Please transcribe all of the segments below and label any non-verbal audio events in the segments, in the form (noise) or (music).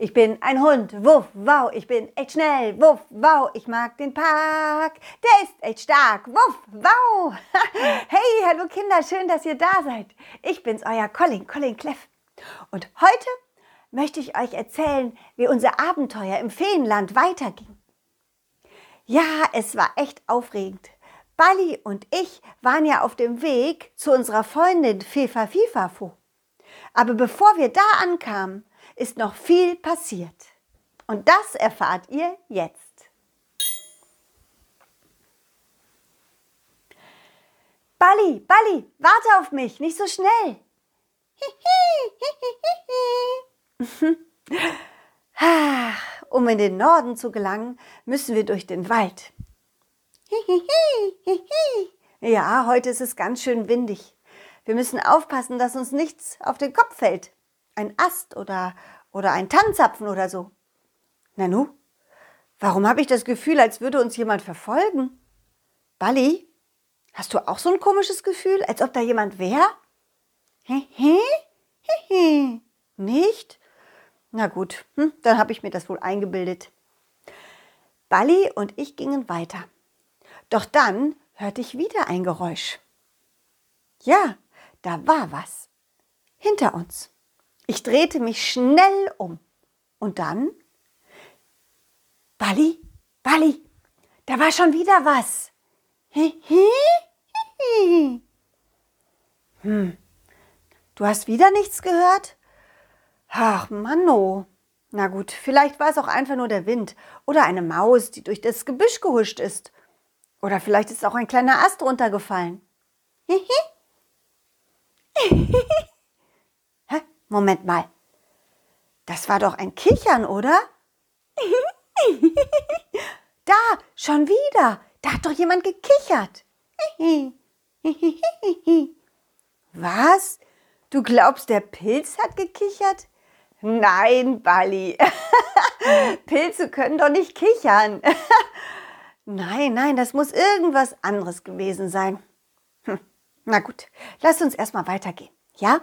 Ich bin ein Hund, wuff, wow, ich bin echt schnell, wuff, wow, ich mag den Park, der ist echt stark, wuff, wow. (laughs) Hey, hallo Kinder, schön, dass ihr da seid. Ich bin's, euer Colin, Colin Cleff. Und heute möchte ich euch erzählen, wie unser Abenteuer im Feenland weiterging. Ja, es war echt aufregend. Bali und ich waren ja auf dem Weg zu unserer Freundin Fefa Fifafu. Aber bevor wir da ankamen, ist noch viel passiert. Und das erfahrt ihr jetzt. Bali, Bali, warte auf mich, nicht so schnell. (laughs) um in den Norden zu gelangen, müssen wir durch den Wald. (laughs) Ja, heute ist es ganz schön windig. Wir müssen aufpassen, dass uns nichts auf den Kopf fällt ein Ast oder, oder ein Tannenzapfen oder so. Nanu, warum habe ich das Gefühl, als würde uns jemand verfolgen? Bali, hast du auch so ein komisches Gefühl, als ob da jemand wäre? Hehe? Hehe. Nicht? Na gut, hm, dann habe ich mir das wohl eingebildet. Bali und ich gingen weiter. Doch dann hörte ich wieder ein Geräusch. Ja, da war was. Hinter uns. Ich drehte mich schnell um. Und dann? Bali, Bali, da war schon wieder was. (laughs) Hm, du hast wieder nichts gehört? Ach, Manno. Na gut, vielleicht war es auch einfach nur der Wind oder eine Maus, die durch das Gebüsch gehuscht ist. Oder vielleicht ist auch ein kleiner Ast runtergefallen. (laughs) Moment mal. Das war doch ein Kichern, oder? (laughs) da, schon wieder. Da hat doch jemand gekichert. (laughs) Was? Du glaubst, der Pilz hat gekichert? Nein, Bali. (laughs) Pilze können doch nicht kichern. nein, nein, das muss irgendwas anderes gewesen sein. Hm. Na gut, lass uns erstmal weitergehen, ja?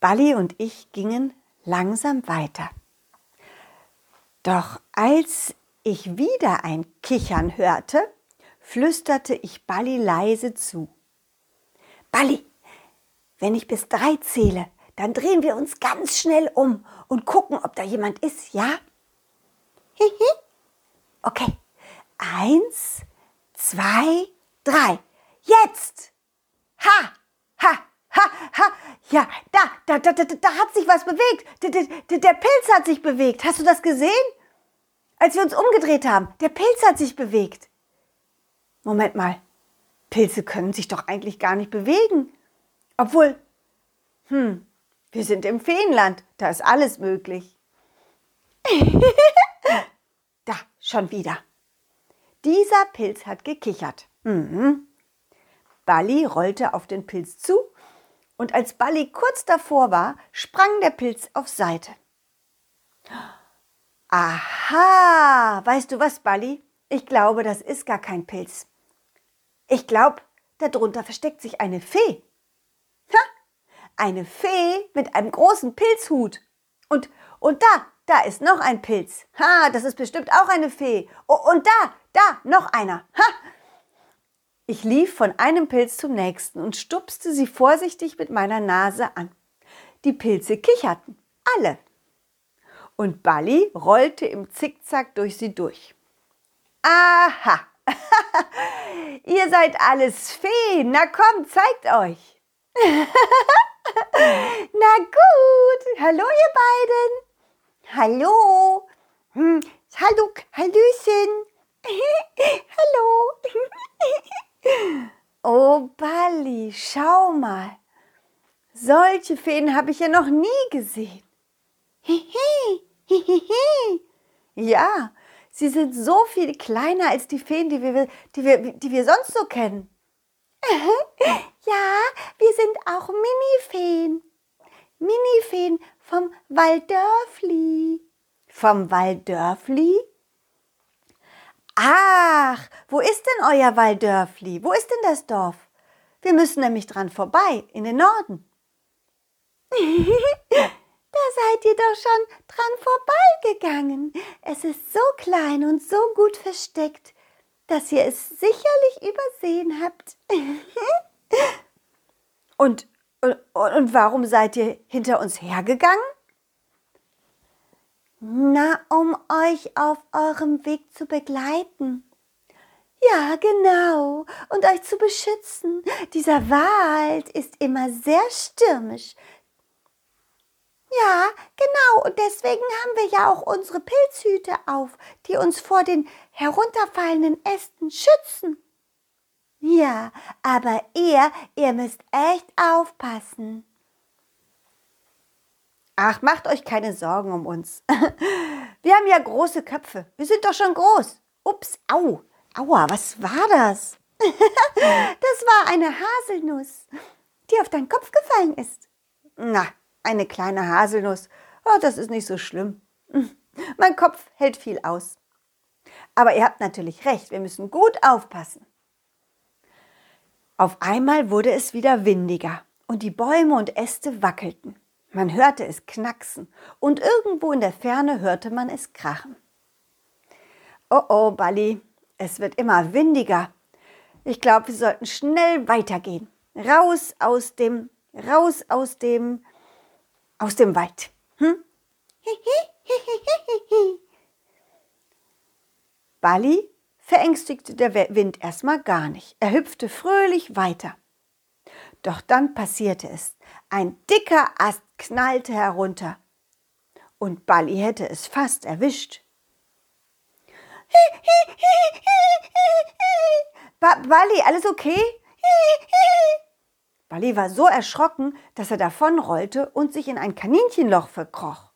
Bali und ich gingen langsam weiter. Doch als ich wieder ein Kichern hörte, flüsterte ich Bali leise zu. Bali, wenn ich bis drei zähle, dann drehen wir uns ganz schnell um und gucken, ob da jemand ist, ja? okay. Eins, zwei, drei. Jetzt! Ha! Ha! Ha, ha, ja, da, da, da, da, da hat sich was bewegt. Der, der, der Pilz hat sich bewegt. Hast du das gesehen? Als wir uns umgedreht haben, der Pilz hat sich bewegt. Moment mal, Pilze können sich doch eigentlich gar nicht bewegen. Obwohl, hm, wir sind im Feenland, da ist alles möglich. (laughs) da, schon wieder. Dieser Pilz hat gekichert. Mhm. Bali rollte auf den Pilz zu und als Bali kurz davor war, sprang der Pilz auf Seite. Aha, weißt du was, Bali? Ich glaube, das ist gar kein Pilz. Ich glaube, darunter versteckt sich eine Fee. Ha, eine Fee mit einem großen Pilzhut. Und, und da, da ist noch ein Pilz. Ha, das ist bestimmt auch eine Fee. Oh, und da, da, noch einer. Ha, ich lief von einem Pilz zum nächsten und stupste sie vorsichtig mit meiner Nase an. Die Pilze kicherten, alle. Und Bali rollte im Zickzack durch sie durch. Aha! (laughs) Ihr seid alles Feen. Na komm, zeigt euch. (laughs) Na gut. Hallo, ihr beiden. Hallo. Hm. (laughs) Hallo, Hallöchen. Hallo. Oh, Bali, schau mal. Solche Feen habe ich ja noch nie gesehen. Hihi, hihihi. Ja, sie sind so viel kleiner als die Feen, die wir, die wir, die wir sonst so kennen. (laughs) Ja, wir sind auch Mini-Feen. Mini-Feen vom Waldörfli. Vom Waldörfli? Ach, wo ist denn euer Walddörfli? Wo ist denn das Dorf? Wir müssen nämlich dran vorbei, in den Norden. (laughs) doch schon dran vorbeigegangen. Es ist so klein und so gut versteckt, dass ihr es sicherlich übersehen habt. (laughs) und, und, und warum seid ihr hinter uns hergegangen? Na, um euch auf eurem Weg zu begleiten. Ja, genau. Und euch zu beschützen. Dieser Wald ist immer sehr stürmisch. Ja, genau. Und deswegen haben wir ja auch unsere Pilzhüte auf, die uns vor den herunterfallenden Ästen schützen. Ja, aber ihr, ihr müsst echt aufpassen. Ach, macht euch keine Sorgen um uns. (laughs) Wir haben ja große Köpfe. Wir sind doch schon groß. Ups, au. Aua, was war das? (laughs) das war eine Haselnuss, die auf deinen Kopf gefallen ist. Na, eine kleine Haselnuss. Oh, das ist nicht so schlimm. (laughs) Mein Kopf hält viel aus. Aber ihr habt natürlich recht, wir müssen gut aufpassen. Auf einmal wurde es wieder windiger und die Bäume und Äste wackelten. Man hörte es knacksen und irgendwo in der Ferne hörte man es krachen. Oh oh, Balli, es wird immer windiger. Ich glaube, wir sollten schnell weitergehen. Raus aus dem, raus aus dem, aus dem Wald. Hm? (laughs) Bali verängstigte der Wind erstmal gar nicht. Er hüpfte fröhlich weiter. Doch dann passierte es. Ein dicker Ast knallte herunter. Und Bali hätte es fast erwischt. ba Bali, alles okay? Bali war so erschrocken, dass er davonrollte und sich in ein Kaninchenloch verkroch.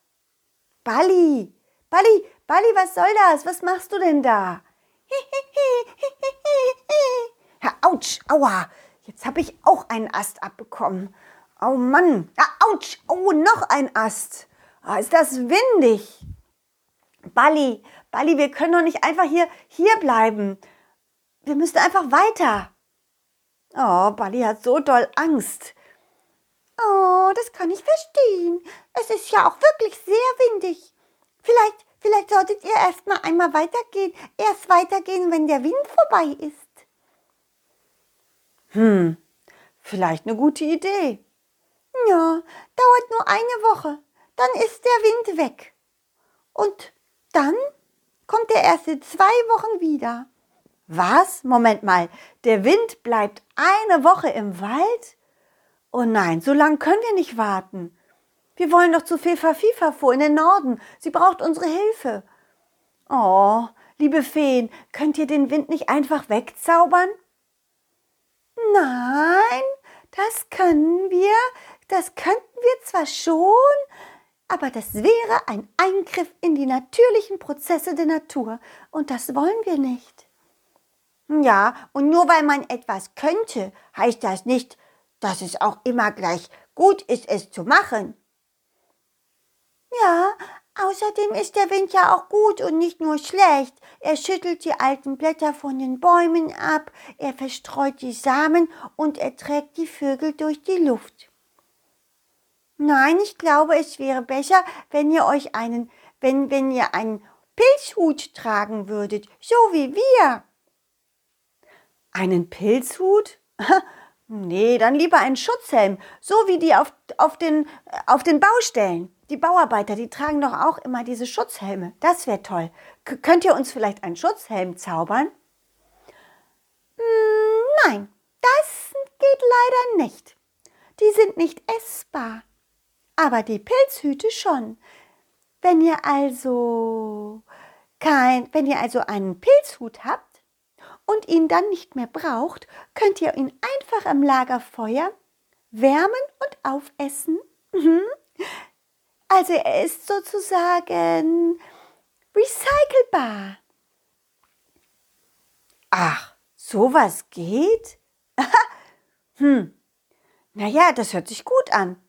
Bali, Bali, Bali, was soll das? Was machst du denn da? Herr Autsch, aua, jetzt habe ich auch einen Ast abbekommen. Oh Mann, Autsch, oh, noch ein Ast. Oh, ist das windig. Bali, Bali, wir können doch nicht einfach hier, hier bleiben. Wir müssen einfach weiter. Oh, Bali hat so doll Angst. Oh, das kann ich verstehen. Es ist ja auch wirklich sehr windig. Vielleicht, vielleicht solltet ihr erst mal einmal weitergehen. Erst weitergehen, wenn der Wind vorbei ist. Hm, vielleicht eine gute Idee. Ja, dauert nur eine Woche. Dann ist der Wind weg. Und dann kommt er erst in zwei Wochen wieder. Was? Moment mal. Der Wind bleibt eine Woche im Wald? Oh nein, so lange können wir nicht warten. Wir wollen doch zu Fefa Fifafo in den Norden. Sie braucht unsere Hilfe. Oh, liebe Feen, könnt ihr den Wind nicht einfach wegzaubern? Nein, das können wir. Das könnten wir zwar schon, aber das wäre ein Eingriff in die natürlichen Prozesse der Natur und das wollen wir nicht. Ja, und nur weil man etwas könnte, heißt das nicht, dass es auch immer gleich gut ist, es zu machen. Ja, außerdem ist der Wind ja auch gut und nicht nur schlecht. Er schüttelt die alten Blätter von den Bäumen ab, er verstreut die Samen und er trägt die Vögel durch die Luft. Nein, ich glaube, es wäre besser, wenn ihr euch einen, wenn, wenn ihr einen Pilzhut tragen würdet, so wie wir. Einen Pilzhut? (laughs) nee, dann lieber einen Schutzhelm, so wie die auf, auf, den, auf den Baustellen. Die Bauarbeiter, die tragen doch auch immer diese Schutzhelme. Das wäre toll. K könnt ihr uns vielleicht einen Schutzhelm zaubern? Hm, nein, das geht leider nicht. Die sind nicht essbar aber die Pilzhüte schon. Wenn ihr also kein, wenn ihr also einen Pilzhut habt und ihn dann nicht mehr braucht, könnt ihr ihn einfach am Lagerfeuer wärmen und aufessen. Mhm. Also er ist sozusagen recycelbar. Ach, sowas geht? (laughs) hm. Naja, das hört sich gut an.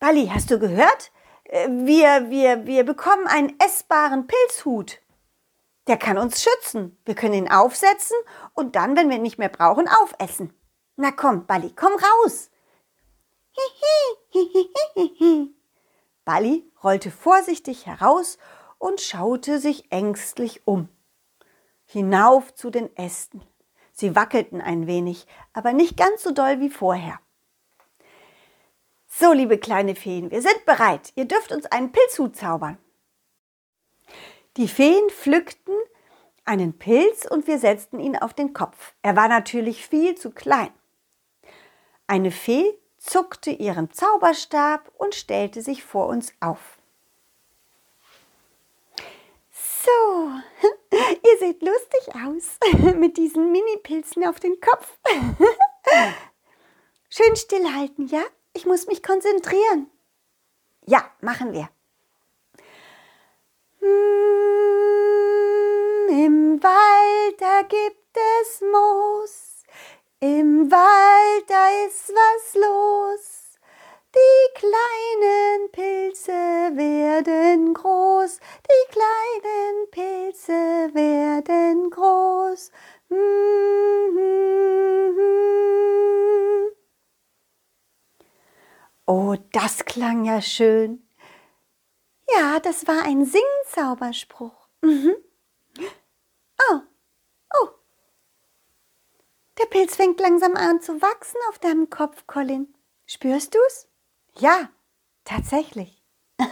Bali, hast du gehört? Äh, wir, wir, wir bekommen einen essbaren Pilzhut. Der kann uns schützen. Wir können ihn aufsetzen und dann, wenn wir ihn nicht mehr brauchen, aufessen. Na komm, Bali, komm raus. (laughs) Bali rollte vorsichtig heraus und schaute sich ängstlich um. Hinauf zu den Ästen. Sie wackelten ein wenig, aber nicht ganz so doll wie vorher. So, liebe kleine Feen, wir sind bereit. Ihr dürft uns einen Pilzhut zaubern. Die Feen pflückten einen Pilz und wir setzten ihn auf den Kopf. Er war natürlich viel zu klein. Eine Fee zuckte ihren Zauberstab und stellte sich vor uns auf. So, (laughs) ihr seht lustig aus (laughs) mit diesen Mini-Pilzen auf den Kopf. (laughs) Schön stillhalten, ja? Ich muss mich konzentrieren. Ja, machen wir. Hm, Im Wald, da gibt es Moos. Im Wald, da ist was los. Die kleinen Pilze werden groß, die kleinen Pilze werden groß. Hm, hm, hm. Oh, das klang ja schön. Ja, das war ein Singzauberspruch. Mhm. Oh, oh. Der Pilz fängt langsam an zu wachsen auf deinem Kopf, Colin. Spürst du's? Ja, tatsächlich. (laughs)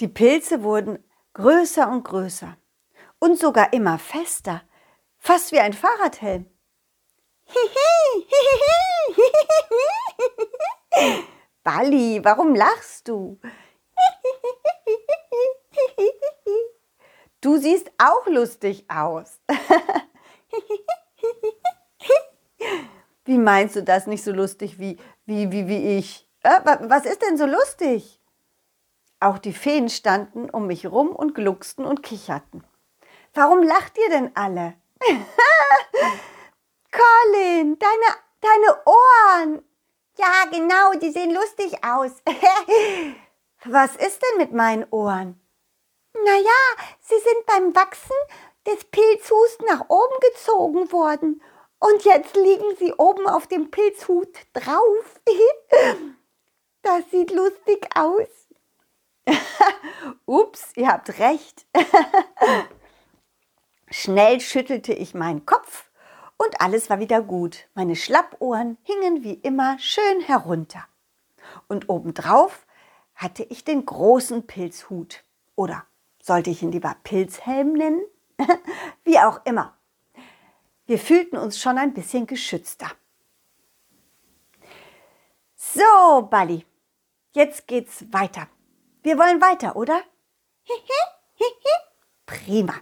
Die Pilze wurden größer und größer und sogar immer fester, fast wie ein Fahrradhelm. (laughs) Balli, warum lachst du? (laughs) Du siehst auch lustig aus. (laughs) Wie meinst du das nicht so lustig wie, wie, wie, wie ich? Äh, was ist denn so lustig? Auch die Feen standen um mich rum und glucksten und kicherten. Warum lacht ihr denn alle? Colin, deine, deine Ohren. Ja, genau, die sehen lustig aus. (laughs) Was ist denn mit meinen Ohren? Naja, sie sind beim Wachsen des Pilzhus nach oben gezogen worden. Und jetzt liegen sie oben auf dem Pilzhut drauf. (laughs) Das sieht lustig aus. (laughs) Ups, ihr habt recht. Schnell schüttelte ich meinen Kopf und alles war wieder gut. Meine Schlappohren hingen wie immer schön herunter. Und obendrauf hatte ich den großen Pilzhut. Oder sollte ich ihn lieber Pilzhelm nennen? (laughs) wie auch immer. Wir fühlten uns schon ein bisschen geschützter. So, Bali, jetzt geht's weiter. Wir wollen weiter, oder? (laughs) Prima.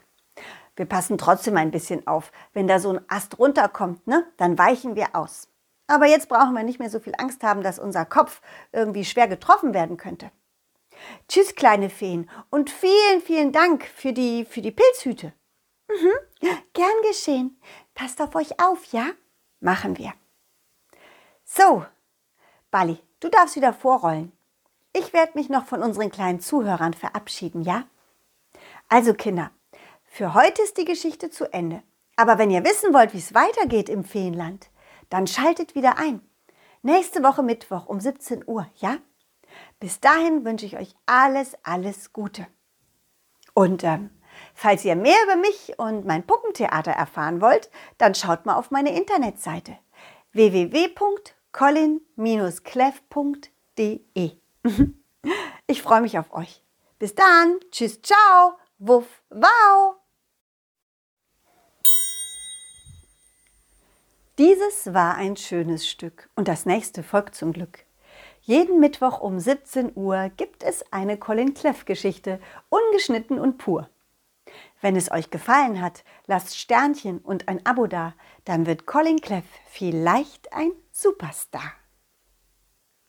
Wir passen trotzdem ein bisschen auf. Wenn da so ein Ast runterkommt, ne, dann weichen wir aus. Aber jetzt brauchen wir nicht mehr so viel Angst haben, dass unser Kopf irgendwie schwer getroffen werden könnte. Tschüss, kleine Feen, und vielen, vielen Dank für die, für die Pilzhüte. Mhm, gern geschehen. Passt auf euch auf, ja? Machen wir. So, Bali, du darfst wieder vorrollen. Ich werde mich noch von unseren kleinen Zuhörern verabschieden, ja? Also, Kinder, für heute ist die Geschichte zu Ende. Aber wenn ihr wissen wollt, wie es weitergeht im Feenland, dann schaltet wieder ein. Nächste Woche Mittwoch um 17 Uhr, ja? Bis dahin wünsche ich euch alles, alles Gute. Und ähm, falls ihr mehr über mich und mein Puppentheater erfahren wollt, dann schaut mal auf meine Internetseite www.colin-cleff.de. (laughs) Ich freue mich auf euch. Bis dann. Tschüss, ciao. Wuff, wow. Dieses war ein schönes Stück und das nächste folgt zum Glück. Jeden Mittwoch um 17 Uhr gibt es eine Colin Cleff Geschichte, ungeschnitten und pur. Wenn es euch gefallen hat, lasst Sternchen und ein Abo da, dann wird Colin Cleff vielleicht ein Superstar.